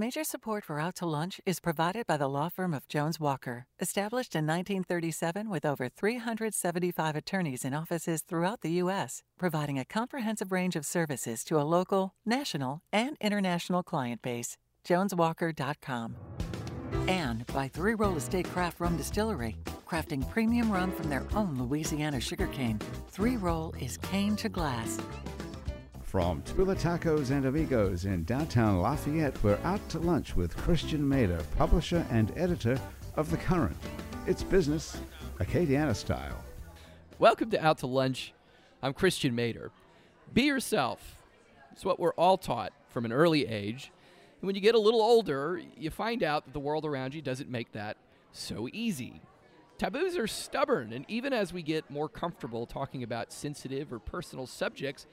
Major support for Out to Lunch is provided by the law firm of Jones Walker, established in 1937 with over 375 attorneys in offices throughout the U.S., providing a comprehensive range of services to a local, national, and international client base. JonesWalker.com. And by Three Roll Estate Craft Rum Distillery, crafting premium rum from their own Louisiana sugarcane. Three Roll is cane to glass. From Tula Tacos and Amigos in downtown Lafayette, we're out to lunch with Christian Mader, publisher and editor of The Current. It's business, Acadiana style. Welcome to Out to Lunch. I'm Christian Mader. Be yourself. It's what we're all taught from an early age. And when you get a little older, you find out that the world around you doesn't make that so easy. Taboos are stubborn, and even as we get more comfortable talking about sensitive or personal subjects,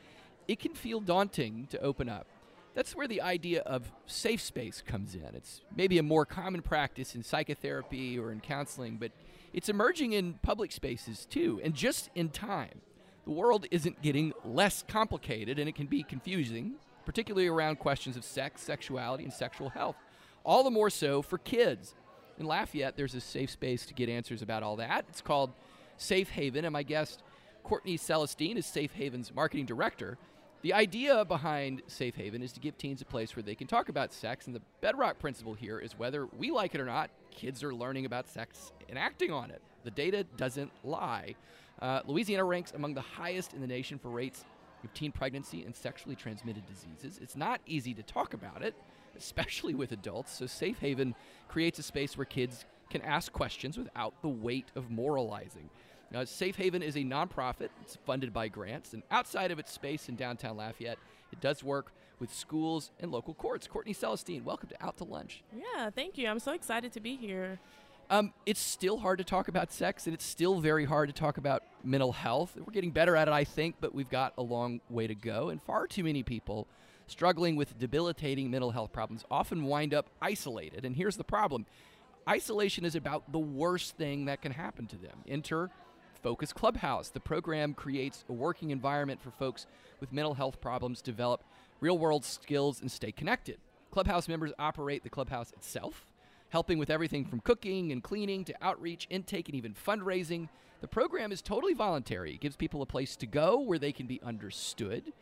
it can feel daunting to open up. That's where the idea of safe space comes in. It's maybe a more common practice in psychotherapy or in counseling, but it's emerging in public spaces too, and just in time. The world isn't getting less complicated, and it can be confusing, particularly around questions of sex, sexuality, and sexual health. All the more so for kids. In Lafayette, there's a safe space to get answers about all that. It's called Safe Haven, and my guest, Courtney Celestine, is Safe Haven's marketing director. The idea behind Safe Haven is to give teens a place where they can talk about sex, and the bedrock principle here is whether we like it or not, kids are learning about sex and acting on it. The data doesn't lie. Uh, Louisiana ranks among the highest in the nation for rates of teen pregnancy and sexually transmitted diseases. It's not easy to talk about it, especially with adults, so Safe Haven creates a space where kids can ask questions without the weight of moralizing. Now, Safe Haven is a nonprofit. It's funded by grants, and outside of its space in downtown Lafayette, it does work with schools and local courts. Courtney Celestine, welcome to Out to Lunch. Yeah, thank you. I'm so excited to be here. Um, it's still hard to talk about sex, and it's still very hard to talk about mental health. We're getting better at it, I think, but we've got a long way to go. And far too many people struggling with debilitating mental health problems often wind up isolated. And here's the problem isolation is about the worst thing that can happen to them. Enter Focus Clubhouse. The program creates a working environment for folks with mental health problems develop real world skills and stay connected. Clubhouse members operate the clubhouse itself, helping with everything from cooking and cleaning to outreach, intake, and even fundraising. The program is totally voluntary. It gives people a place to go where they can be understood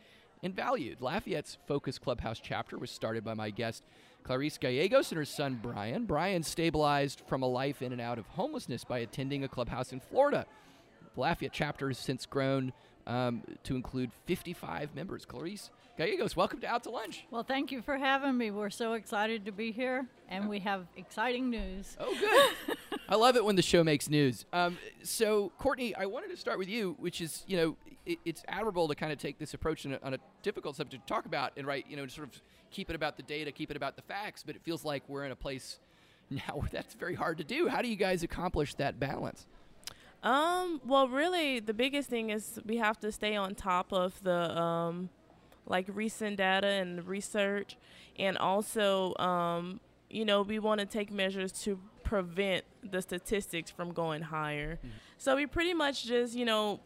and valued. Lafayette's Focus Clubhouse chapter was started by my guest, Clarice Gallegos, and her son, Brian. Brian stabilized from a life in and out of homelessness by attending a clubhouse in Florida. The Lafayette chapter has since grown um, to include 55 members. Clarice Gallegos, welcome to Out to Lunch. Well, thank you for having me. We're so excited to be here, and we have exciting news. Oh, good. I love it when the show makes news. Um, so, Courtney, I wanted to start with you, which is, you know, it, it's admirable to kind of take this approach a, on a difficult subject to talk about and, right, you know, sort of keep it about the data, keep it about the facts, but it feels like we're in a place now where that's very hard to do. How do you guys accomplish that balance? Um, well, really, the biggest thing is we have to stay on top of the um, like recent data and research, and also, um, you know, we want to take measures to prevent the statistics from going higher. Mm-hmm. So we pretty much just, you know,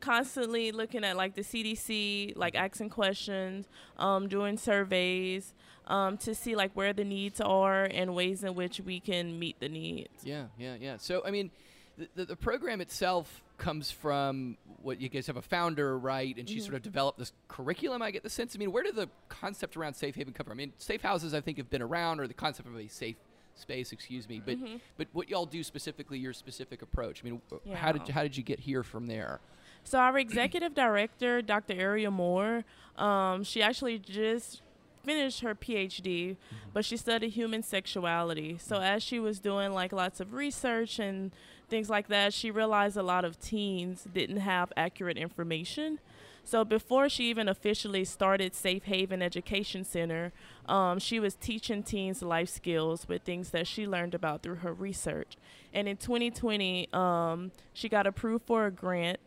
constantly looking at like the CDC, like asking questions, um, doing surveys um, to see like where the needs are and ways in which we can meet the needs. Yeah, yeah, yeah. So I mean the, the, the, program itself comes from what you guys have a founder, right? And she mm-hmm. sort of developed this curriculum. I get the sense. I mean, where did the concept around safe haven come from? I mean, safe houses I think have been around, or the concept of a safe space, excuse me. But mm-hmm. but what y'all do specifically, your specific approach. I mean, yeah. how did how did you get here from there? So our executive director, Dr. Ariel Moore, um, she actually just finished her PhD, mm-hmm. but she studied human sexuality. So as she was doing like lots of research and things like that, she realized a lot of teens didn't have accurate information. So before she even officially started Safe Haven Education Center, um, she was teaching teens life skills with things that she learned about through her research. And in 2020, um, she got approved for a grant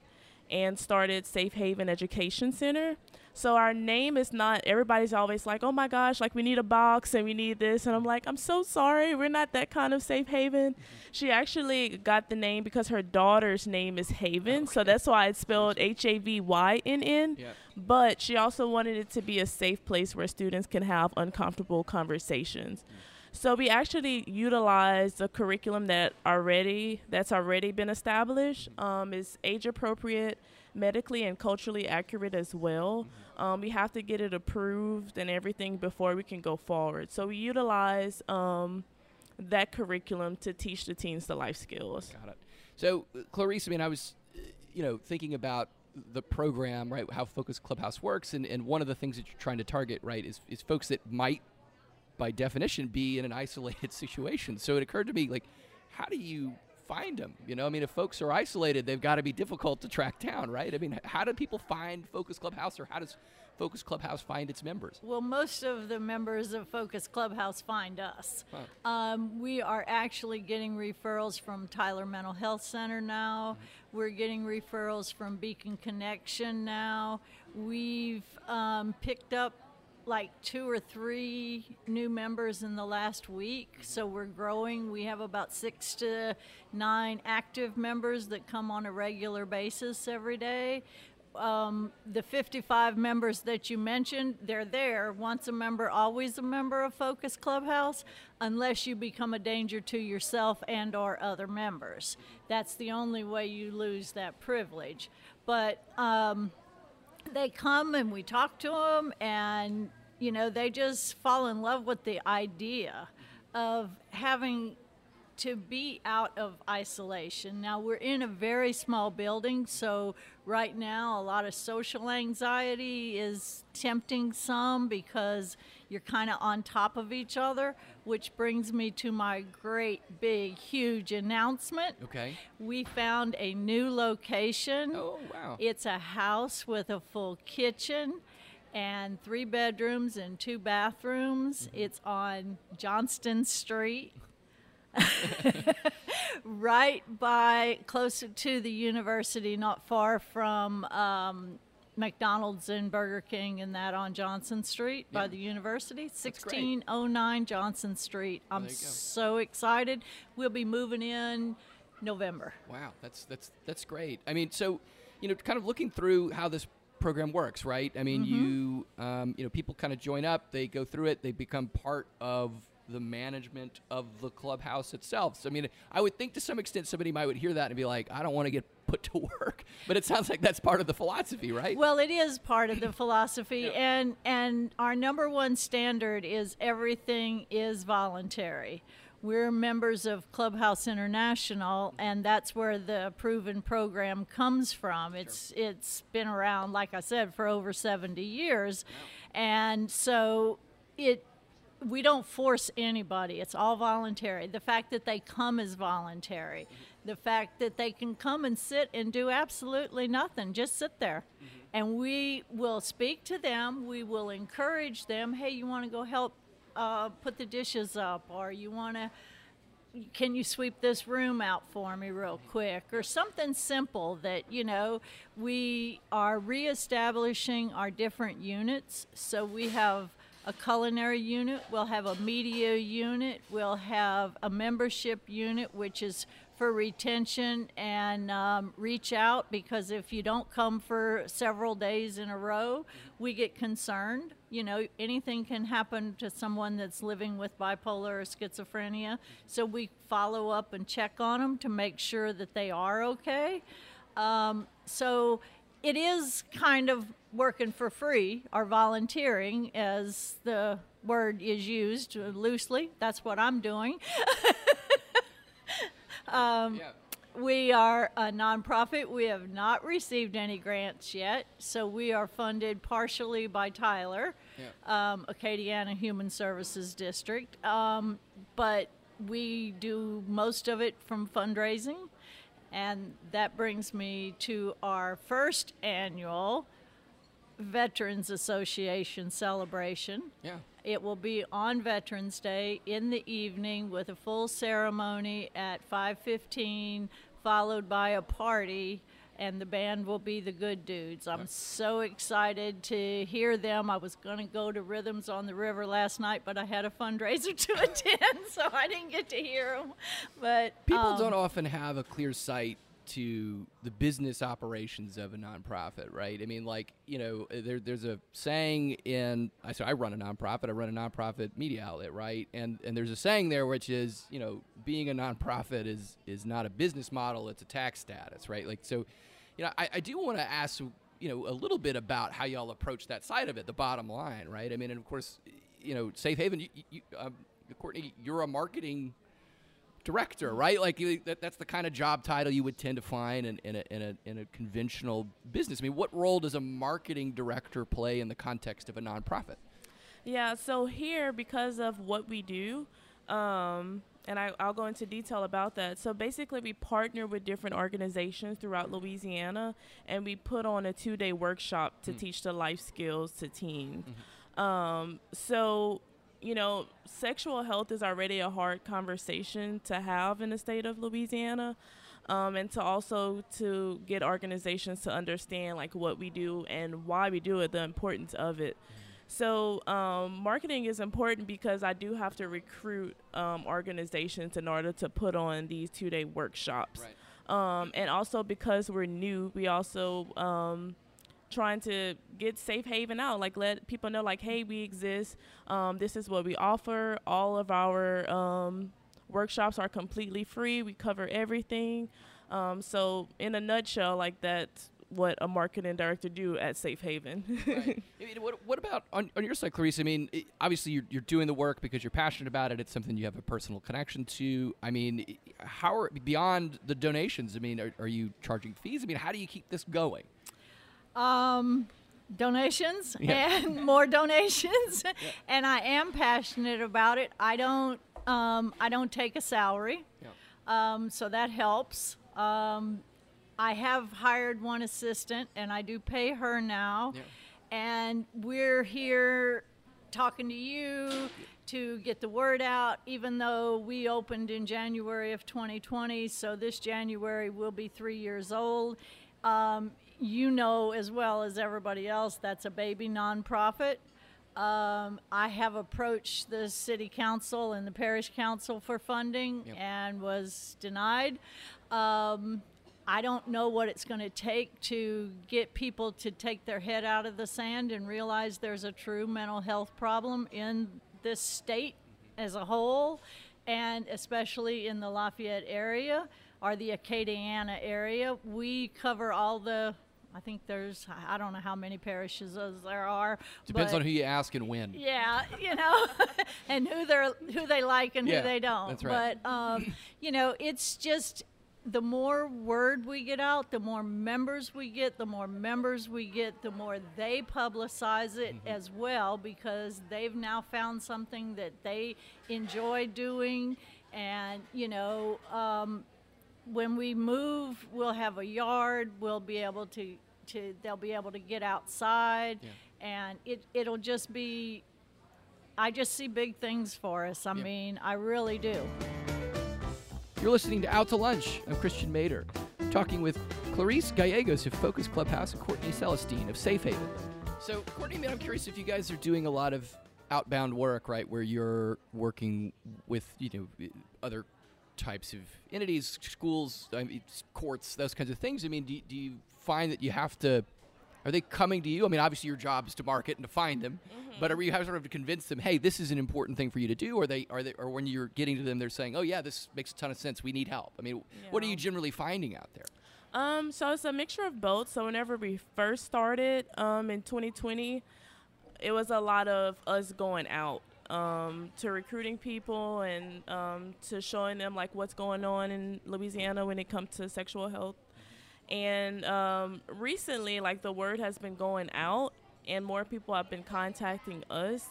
and started Safe Haven Education Center. So our name is not. Everybody's always like, "Oh my gosh, like we need a box and we need this," and I'm like, "I'm so sorry, we're not that kind of safe haven." She actually got the name because her daughter's name is Haven, so that's why it's spelled H A V Y N N. But she also wanted it to be a safe place where students can have uncomfortable conversations. So we actually utilize a curriculum that already that's already been established. Um, is age appropriate, medically and culturally accurate as well. Um, we have to get it approved and everything before we can go forward. So we utilize um, that curriculum to teach the teens the life skills. Got it. So, uh, Clarice, I mean, I was, uh, you know, thinking about the program, right? How Focus Clubhouse works, and, and one of the things that you're trying to target, right, is, is folks that might, by definition, be in an isolated situation. So it occurred to me, like, how do you find them? You know, I mean, if folks are isolated, they've got to be difficult to track down, right? I mean, how do people find Focus Clubhouse, or how does Focus Clubhouse find its members? Well, most of the members of Focus Clubhouse find us. Um, we are actually getting referrals from Tyler Mental Health Center now. We're getting referrals from Beacon Connection now. We've um, picked up like two or three new members in the last week, so we're growing. We have about six to nine active members that come on a regular basis every day um, the 55 members that you mentioned, they're there. Once a member, always a member of Focus Clubhouse, unless you become a danger to yourself and or other members. That's the only way you lose that privilege. But um, they come and we talk to them, and you know they just fall in love with the idea of having to be out of isolation. Now, we're in a very small building, so right now a lot of social anxiety is tempting some because you're kind of on top of each other, which brings me to my great, big, huge announcement. Okay. We found a new location. Oh, wow. It's a house with a full kitchen and three bedrooms and two bathrooms. It's on Johnston Street right by closer to the university, not far from um, McDonald's and Burger King and that on Johnson Street by the university. 1609 Johnson Street. I'm there you go. so excited. We'll be moving in November. Wow, that's that's that's great. I mean, so you know, kind of looking through how this program works, right? I mean, you um, you know, people kind of join up, they go through it, they become part of the management of the clubhouse itself. So I mean, I would think to some extent somebody might would hear that and be like, I don't want to get put to work, but it sounds like that's part of the philosophy, right? Well, it is part of the philosophy, and and our number one standard is everything is voluntary. We're members of Clubhouse International, and that's where the proven program comes from. It's it's been around, like I said, for over seventy years, and so it we don't force anybody. It's all voluntary. The fact that they come is voluntary. The fact that they can come and sit and do absolutely nothing, just sit there. And we will speak to them. We will encourage them. Hey, you want to go help uh, put the dishes up, or you want to can you sweep this room out for me real quick or something simple that you know we are reestablishing our different units so we have a culinary unit we'll have a media unit we'll have a membership unit which is for retention and um, reach out because if you don't come for several days in a row we get concerned. You know anything can happen to someone that's living with bipolar or schizophrenia so we follow up and check on them to make sure that they are okay. Um, so it is kind of working for free or volunteering as the word is used loosely that's what i'm doing yeah. we are a nonprofit. We have not received any grants yet, so we are funded partially by Tyler, Yeah. um, Acadiana Human Services District, um, but we do most of it from fundraising, and that brings me to our first annual Veterans Association celebration. Yeah. It will be on Veterans Day in the evening with a full ceremony at 5:15, followed by a party and the band will be the Good Dudes. I'm so excited to hear them. I was going to go to Rhythms on the River last night, but I had a fundraiser to attend, so I didn't get to hear them. But People um, don't often have a clear sight to the business operations of a nonprofit, right? I mean, like you know, there, there's a saying in I so I run a nonprofit, I run a nonprofit media outlet, right? And and there's a saying there which is you know, being a nonprofit is is not a business model, it's a tax status, right? Like so, you know, I, I do want to ask you know a little bit about how y'all approach that side of it, the bottom line, right? I mean, and of course, you know, Safe Haven, you, you, um, Courtney, you're a marketing director, right? Like you, that, that's the kind of job title you would tend to find in, in, a, in, a, in a conventional business. I mean, what role does a marketing director play in the context of a nonprofit? Yeah, so here, because of what we do, um, and I, I'll go into detail about that. So basically, we partner with different organizations throughout Louisiana, and we put on a two day workshop to Mm. teach the life skills to teens. Um, so, you know, sexual health is already a hard conversation to have in the state of Louisiana. Um, and to also to get organizations to understand like what we do and why we do it, the importance of it. So um, marketing is important because I do have to recruit um, organizations in order to put on these two-day workshops. Um, and also because we're new, we also um, trying to get Safe Haven out, like let people know, like, hey, we exist. Um, this is what we offer. All of our um, workshops are completely free. We cover everything. Um, so in a nutshell, like that's what a marketing director do at Safe Haven. right. I mean, what, what about on, on your side, Clarice? I mean, i obviously you're, you're doing the work because you're passionate about it. It's something you have a personal connection to. I mean, how are beyond the donations? I mean, are, are you charging fees? I mean, how do you keep this going? Um, donations Yeah. and more donations, and I am passionate about it. I don't. Um, I don't take a salary, um, so that helps. Um, I have hired one assistant, and I do pay her now. Yeah. And we're here talking to you to get the word out, even though we opened in January of 2020. So this January will be three years old. Um, you know as well as everybody else that's a baby nonprofit. Um, I have approached the city council and the parish council for funding Yep. and was denied. Um, I don't know what it's going to take to get people to take their head out of the sand and realize there's a true mental health problem in this state as a whole, and especially in the Lafayette area or the Acadiana area. We cover all the, I think there's, I don't know how many parishes there are. Depends on who you ask and when. yeah, you know, and who they're who they like and Yeah, who they don't. that's right. But um, you know, it's just the more word we get out, the more members we get, the more members we get, the more they publicize it Mm-hmm. as well because they've now found something that they enjoy doing, and you know. Um, when we move, we'll have a yard. We'll be able to, to they'll be able to get outside, Yeah. and it it'll just be. I just see big things for us. I Yeah. mean, I really do. You're listening to Out to Lunch. I'm Christian Mader, talking with Clarice Gallegos of Focus Clubhouse and Courtney Celestine of Safe Haven. So, Courtney, man, I'm curious if you guys are doing a lot of outbound work, right, where you're working with you know other types of entities, schools, I mean, courts, those kinds of things. I mean, do, you- do you find that you have to? Are they coming to you? I mean, obviously your job is to market and to find them, but are you have sort of to convince them, hey, this is an important thing for you to do, or they are they, or when you're getting to them, they're saying, oh yeah, this makes a ton of sense. We need help. I mean, what are you generally finding out there? Um, so it's a mixture of both. So whenever we first started um, in 2020, it was a lot of us going out um, to recruiting people and um, to showing them like what's going on in Louisiana when it comes to sexual health. And um, recently, like the word has been going out, and more people have been contacting us.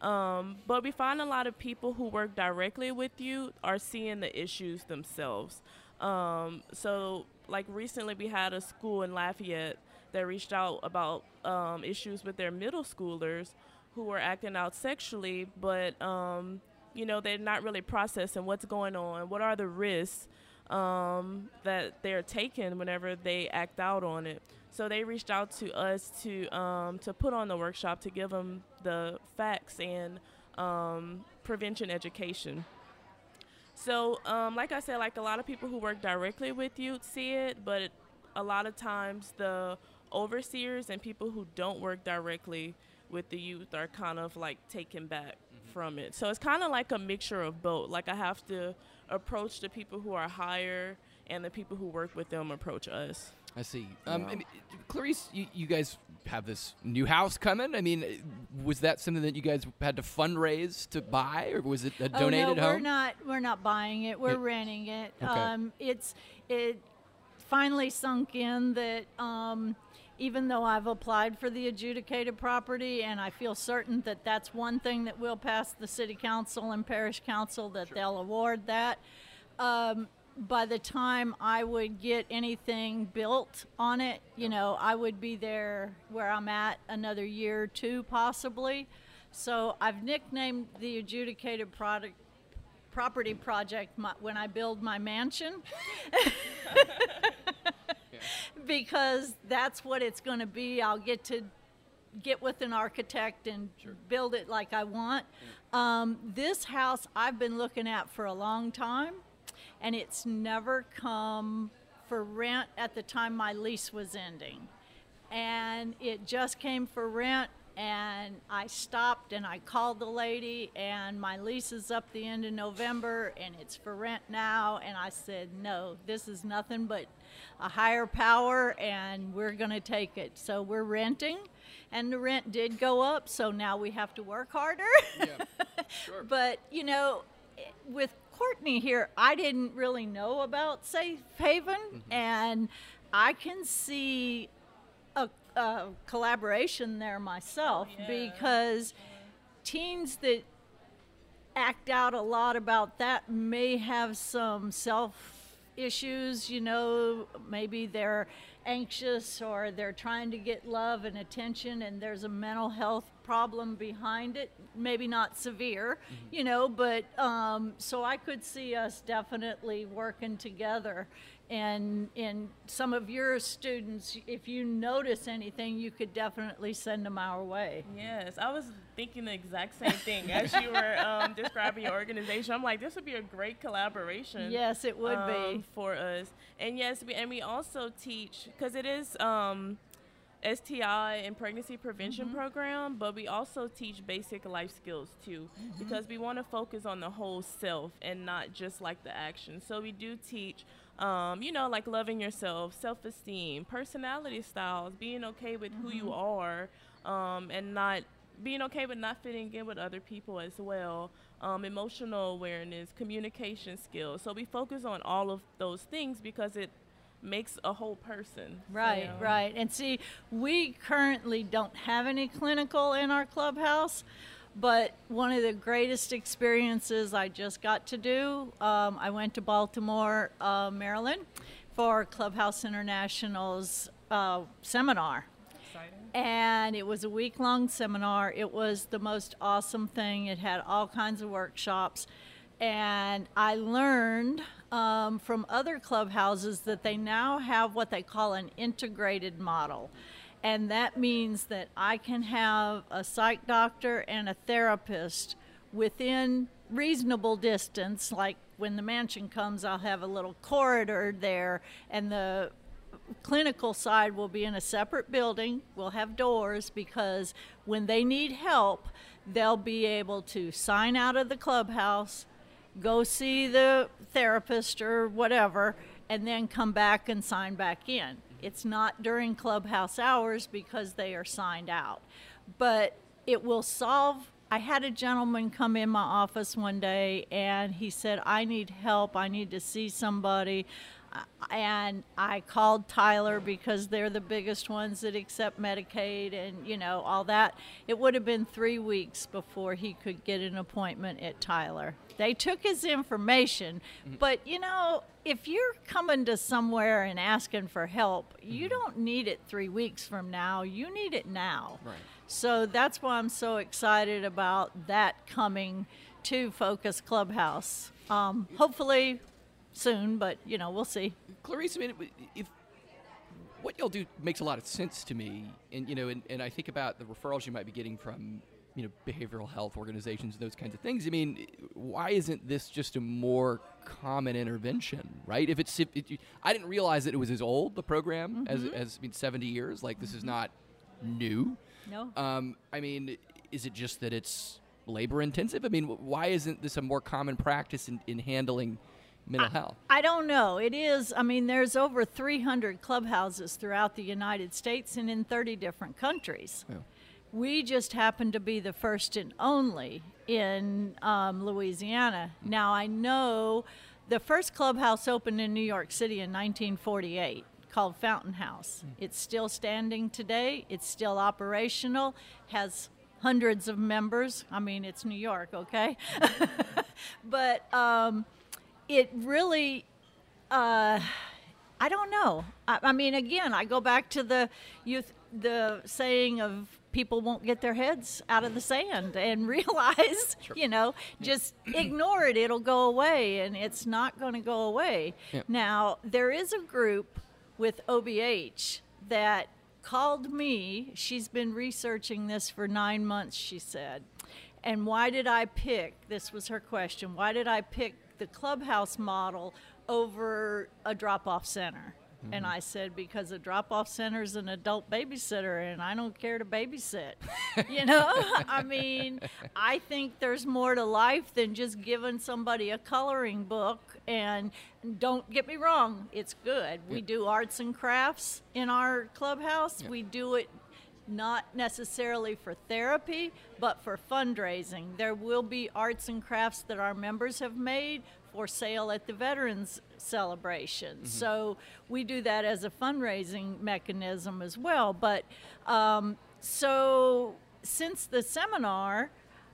Um, but we find a lot of people who work directly with you are seeing the issues themselves. Um, so, like recently, we had a school in Lafayette that reached out about um, issues with their middle schoolers who were acting out sexually, but um, you know they're not really processing what's going on, what are the risks. um, that they're taking whenever they act out on it. So they reached out to us to um, to put on the workshop to give them the facts and um, prevention education. So, um, like I said, like a lot of people who work directly with youth see it, but a lot of times the overseers and people who don't work directly with the youth are kind of like taken back mm-hmm. from it. So it's kind of like a mixture of both. Like I have to approach the people who are higher and the people who work with them approach us. I see. Um, I mean, Clarice, you, you, guys have this new house coming. I mean, was that something that you guys had to fundraise to buy, or was it a donated oh, no, home? we're not. We're not buying it. We're renting it. Okay. Um, it's it finally sunk in that. Um, even though I've applied for the adjudicated property and I feel certain that that's one thing that will pass the city council and parish council that sure. they'll award that. Um, by the time I would get anything built on it, you know, I would be there where I'm at another year or two possibly. So I've nicknamed the adjudicated product property project my, when I build my mansion. because that's what it's going to be. I'll get to get with an architect and sure. build it like I want. Yeah. Um, this house I've been looking at for a long time and it's never come for rent at the time my lease was ending. And it just came for rent, and I stopped and I called the lady, and my lease is up the end of November, and it's for rent now. And I said, No, this is nothing but a higher power, and we're going to take it. So we're renting, and the rent did go up, so now we have to work harder. Yeah, sure. but, you know, with Courtney here, I didn't really know about Safe Haven, mm-hmm. and I can see a, a collaboration there myself oh, yeah. because teens that act out a lot about that may have some self issues, you know, maybe they're anxious or they're trying to get love and attention and there's a mental health problem behind it maybe not severe mm-hmm. you know but um, so i could see us definitely working together and in some of your students if you notice anything you could definitely send them our way yes i was thinking the exact same thing as you were um, describing your organization i'm like this would be a great collaboration yes it would um, be for us and yes we, and we also teach because it is um, STI and pregnancy prevention mm-hmm. program, but we also teach basic life skills too, mm-hmm. because we want to focus on the whole self and not just like the action. So we do teach, um, you know, like loving yourself, self esteem, personality styles, being okay with mm-hmm. who you mm-hmm. are, um, and not being okay with not fitting in with other people as well. Um, emotional awareness, communication skills. So we focus on all of those things because it makes a whole person. Right, you know? right. And see, we currently don't have any clinical in our clubhouse, but one of the greatest experiences I just got to do, um, I went to Baltimore, uh, Maryland for Clubhouse International's uh, seminar. And it was a week long seminar. It was the most awesome thing. It had all kinds of workshops. And I learned um, from other clubhouses that they now have what they call an integrated model. And that means that I can have a psych doctor and a therapist within reasonable distance. Like when the mansion comes, I'll have a little corridor there, and the clinical side will be in a separate building. We'll have doors because when they need help, they'll be able to sign out of the clubhouse go see the therapist or whatever, and then come back and sign back in. It's not during clubhouse hours because they are signed out. But it will solve. I had a gentleman come in my office one day and he said, I need help. I need to see somebody and I called Tyler because they're the biggest ones that accept Medicaid and you know all that. It would have been three weeks before he could get an appointment at Tyler. They took his information, mm-hmm. but you know if you're coming to somewhere and asking for help, mm-hmm. you don't need it three weeks from now. You need it now. Right. So that's why I'm so excited about that coming to Focus Clubhouse. Um, hopefully soon, but you know, we'll see. Clarice, I mean, if what y'all do makes a lot of sense to me, and you know, and, and I think about the referrals you might be getting from you know behavioral health organizations and those kinds of things. I mean, why isn't this just a more common intervention, right? If it's if it, I didn't realize that it was as old the program as as I mean seventy years. Like this is not new. No. Um, I mean, is it just that it's labor intensive? I mean, why isn't this a more common practice in, in handling mental health? I don't know. It is. I mean, there's over 300 clubhouses throughout the United States and in 30 different countries. Yeah. We just happen to be the first and only in um, Louisiana. Now, I know the first clubhouse opened in New York City in 1948 called Fountain House. It's still standing today, it's still operational, has hundreds of members. I mean, it's New York, okay? but um, it really uh, I don't know. I, I, mean, again, I go back to the youth, the saying of people won't get their heads out of the sand and realize, sure. you know, just ignore it. It'll go away, and it's not going to go away. Yeah. Now, there is a group with OBH that called me. She's been researching this for nine months, she said. And why did I pick? This was her question. Why did I pick the clubhouse model over a drop off center. Mm-hmm. And I said, because a drop off center is an adult babysitter and I don't care to babysit. you know? I mean, I think there's more to life than just giving somebody a coloring book. And don't get me wrong, it's good. Yeah. We do arts and crafts in our clubhouse, yeah. we do it not necessarily for therapy, but for fundraising. There will be arts and crafts that our members have made for sale at the Veterans Celebration. Mm-hmm. So we do that as a fundraising mechanism as well. But um, so since the seminar,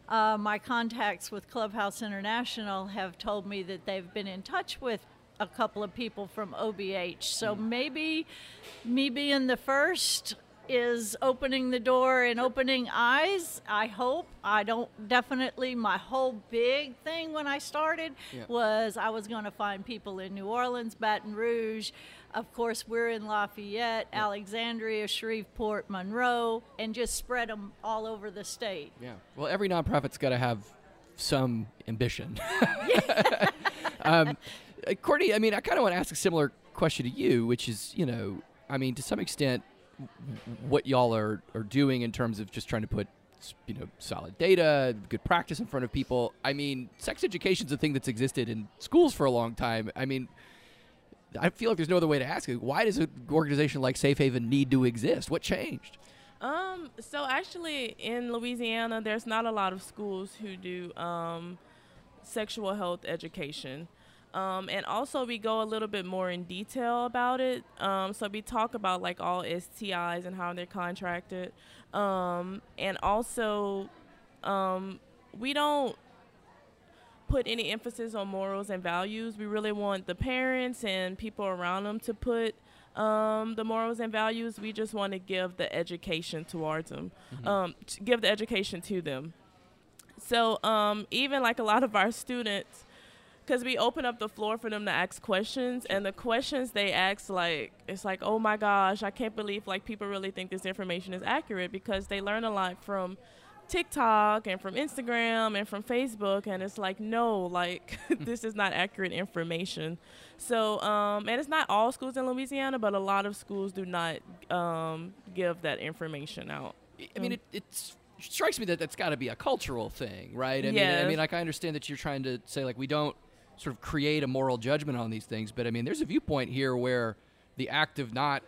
uh, my contacts with Clubhouse International have told me that they've been in touch with a couple of people from OBH. So mm-hmm. maybe me being the first is opening the door and opening eyes. I hope. I don't definitely. My whole big thing when I started yeah. was I was going to find people in New Orleans, Baton Rouge. Of course, we're in Lafayette, yeah. Alexandria, Shreveport, Monroe, and just spread them all over the state. Yeah. Well, every nonprofit's got to have some ambition. um, uh, Courtney, I mean, I kind of want to ask a similar question to you, which is, you know, I mean, to some extent, what y'all are, are doing in terms of just trying to put you know solid data good practice in front of people. I mean sex education is a thing that's existed in schools for a long time. I mean i feel like there's no other way to ask it. Why does an organization like safe haven need to exist? What changed? Um so actually in louisiana there's not a lot of schools who do um, sexual health education um, and also, we go a little bit more in detail about it. Um, so we talk about like all STIs and how they're contracted. Um, and also, um, we don't put any emphasis on morals and values. We really want the parents and people around them to put um, the morals and values. We just want to give the education towards them, mm-hmm. um, give the education to them. So um, even like a lot of our students, because we open up the floor for them to ask questions and the questions they ask like it's like oh my gosh i can't believe like people really think this information is accurate because they learn a lot from tiktok and from instagram and from facebook and it's like no like this is not accurate information so um, and it's not all schools in louisiana but a lot of schools do not um, give that information out i mean it, it's strikes me that that's got to be a cultural thing, right? I yes. mean, I mean, like I understand that you're trying to say like we don't sort of create a moral judgment on these things. But I mean, there's a viewpoint here where the act of not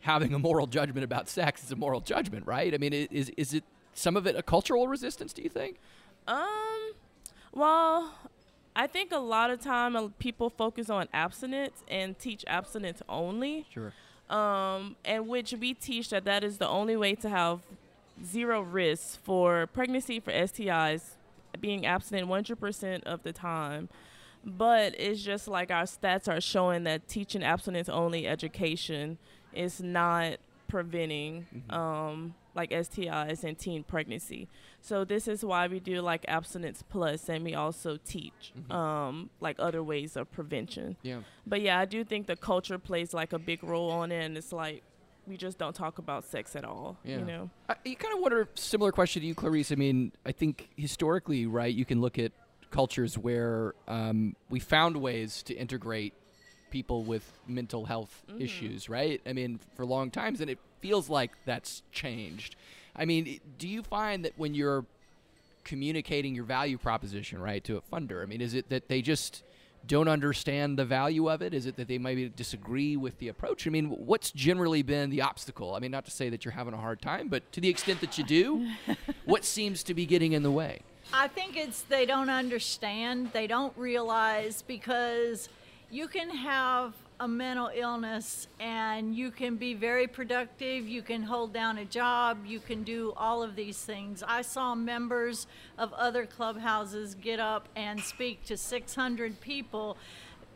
having a moral judgment about sex is a moral judgment, right? I mean, is is it some of it a cultural resistance? Do you think? Um, well, I think a lot of time uh, people focus on abstinence and teach abstinence only. Sure. Um, and which we teach that that is the only way to have zero risk for pregnancy for STIs, being abstinent 100% of the time but it's just like our stats are showing that teaching abstinence only education is not preventing mm-hmm. um, like STIs and teen pregnancy. So this is why we do like abstinence plus, and we also teach um, like other ways of prevention. Yeah. But yeah, I do think the culture plays like a big role on it, and it's like we just don't talk about sex at all. Yeah. You know. I, you kind of wonder, similar question to you, Clarice. I mean, I think historically, right, you can look at cultures where um, we found ways to integrate people with mental health issues, right? I mean, for long times, and it feels like that's changed. I mean, do you find that when you're communicating your value proposition, right, to a funder, I mean, is it that they just don't understand the value of it? Is it that they maybe disagree with the approach? I mean, what's generally been the obstacle? I mean, not to say that you're having a hard time, but to the extent that you do, what seems to be getting in the way? I think it's they don't understand, they don't realize because you can have a mental illness and you can be very productive, you can hold down a job, you can do all of these things. I saw members of other clubhouses get up and speak to 600 people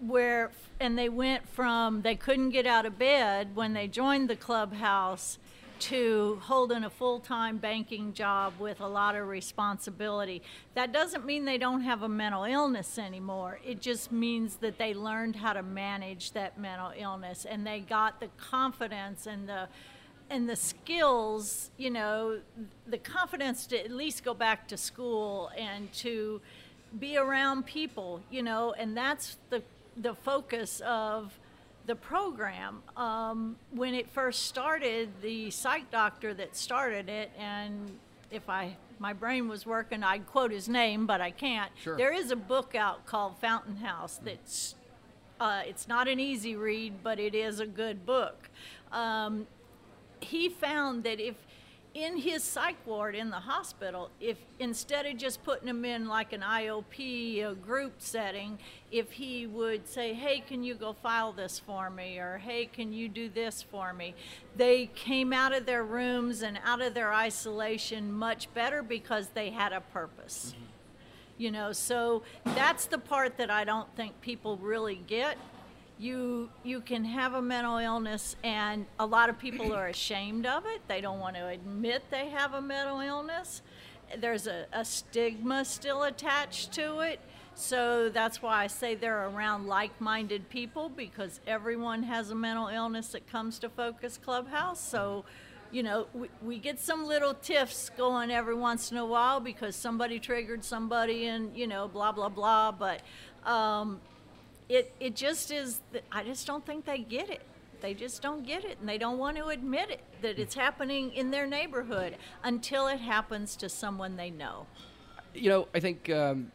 where and they went from they couldn't get out of bed when they joined the clubhouse to holding a full-time banking job with a lot of responsibility. That doesn't mean they don't have a mental illness anymore. It just means that they learned how to manage that mental illness and they got the confidence and the and the skills, you know, the confidence to at least go back to school and to be around people, you know, and that's the the focus of the program. Um, when it first started, the psych doctor that started it, and if I my brain was working, I'd quote his name, but I can't. Sure. There is a book out called Fountain House that's uh, it's not an easy read, but it is a good book. Um, he found that if in his psych ward in the hospital, if instead of just putting him in like an IOP, a group setting, if he would say, hey, can you go file this for me? Or hey, can you do this for me? They came out of their rooms and out of their isolation much better because they had a purpose. Mm-hmm. You know, so that's the part that I don't think people really get. You you can have a mental illness and a lot of people are ashamed of it. They don't want to admit they have a mental illness. There's a, a stigma still attached to it. So that's why I say they're around like minded people because everyone has a mental illness that comes to Focus Clubhouse. So you know, we, we get some little tiffs going every once in a while because somebody triggered somebody and, you know, blah, blah, blah. But um, it, it just is, I just don't think they get it. They just don't get it and they don't want to admit it that it's happening in their neighborhood until it happens to someone they know. You know, I think. Um,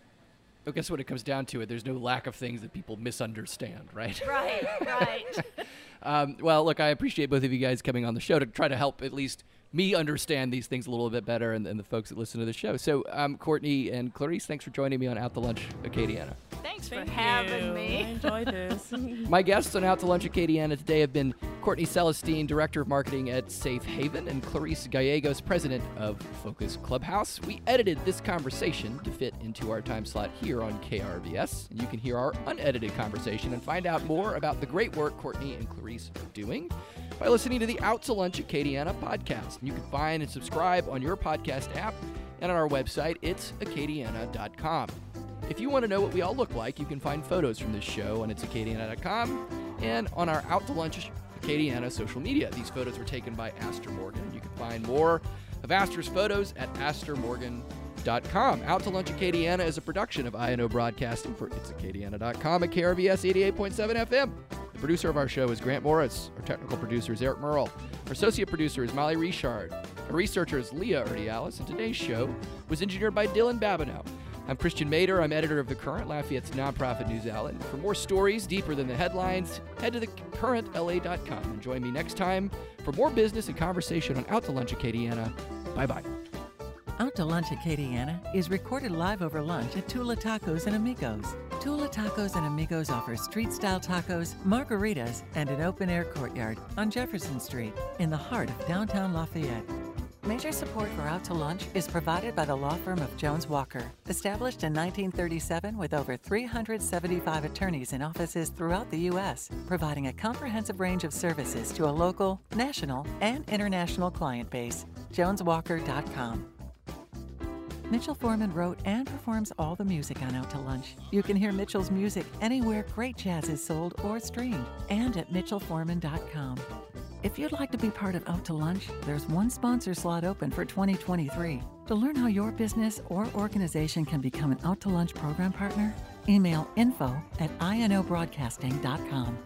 I guess when it comes down to it, there's no lack of things that people misunderstand, right? Right, right. Um, well, look, I appreciate both of you guys coming on the show to try to help at least me understand these things a little bit better and, and the folks that listen to the show. So, um, Courtney and Clarice, thanks for joining me on Out to Lunch Acadiana. Thanks for having you. I me. enjoyed this. My guests on Out to Lunch Acadiana today have been Courtney Celestine, Director of Marketing at Safe Haven, and Clarice Gallegos, President of Focus Clubhouse. We edited this conversation to fit into our time slot here on KRVS. And you can hear our unedited conversation and find out more about the great work Courtney and Clarice are doing by listening to the Out to Lunch Acadiana podcast. And you can find and subscribe on your podcast app and on our website, itsacadiana.com. If you want to know what we all look like, you can find photos from this show on itsacadiana.com and on our Out to Lunch Acadiana social media. These photos were taken by Aster Morgan. You can find more of Aster's photos at astermorgan.com. Out to Lunch Acadiana is a production of INO Broadcasting for itsacadiana.com at KRVS 88.7 FM. The producer of our show is Grant Morris. Our technical producer is Eric Merle. Our associate producer is Molly Richard. Our researcher is Leah Urdialis. And today's show was engineered by Dylan Babineau. I'm Christian Mader. I'm editor of The Current, Lafayette's nonprofit news outlet. For more stories deeper than the headlines, head to thecurrentla.com and join me next time for more business and conversation on Out to Lunch Acadiana. Bye bye. Out to Lunch Acadiana is recorded live over lunch at Tula Tacos and Amigos. Tula Tacos and Amigos offers street style tacos, margaritas, and an open air courtyard on Jefferson Street in the heart of downtown Lafayette. Major support for Out to Lunch is provided by the law firm of Jones Walker, established in 1937 with over 375 attorneys in offices throughout the U.S., providing a comprehensive range of services to a local, national, and international client base. JonesWalker.com. Mitchell Foreman wrote and performs all the music on Out to Lunch. You can hear Mitchell's music anywhere great jazz is sold or streamed, and at MitchellForeman.com. If you'd like to be part of Out to Lunch, there's one sponsor slot open for 2023. To learn how your business or organization can become an Out to Lunch program partner, email info at inobroadcasting.com.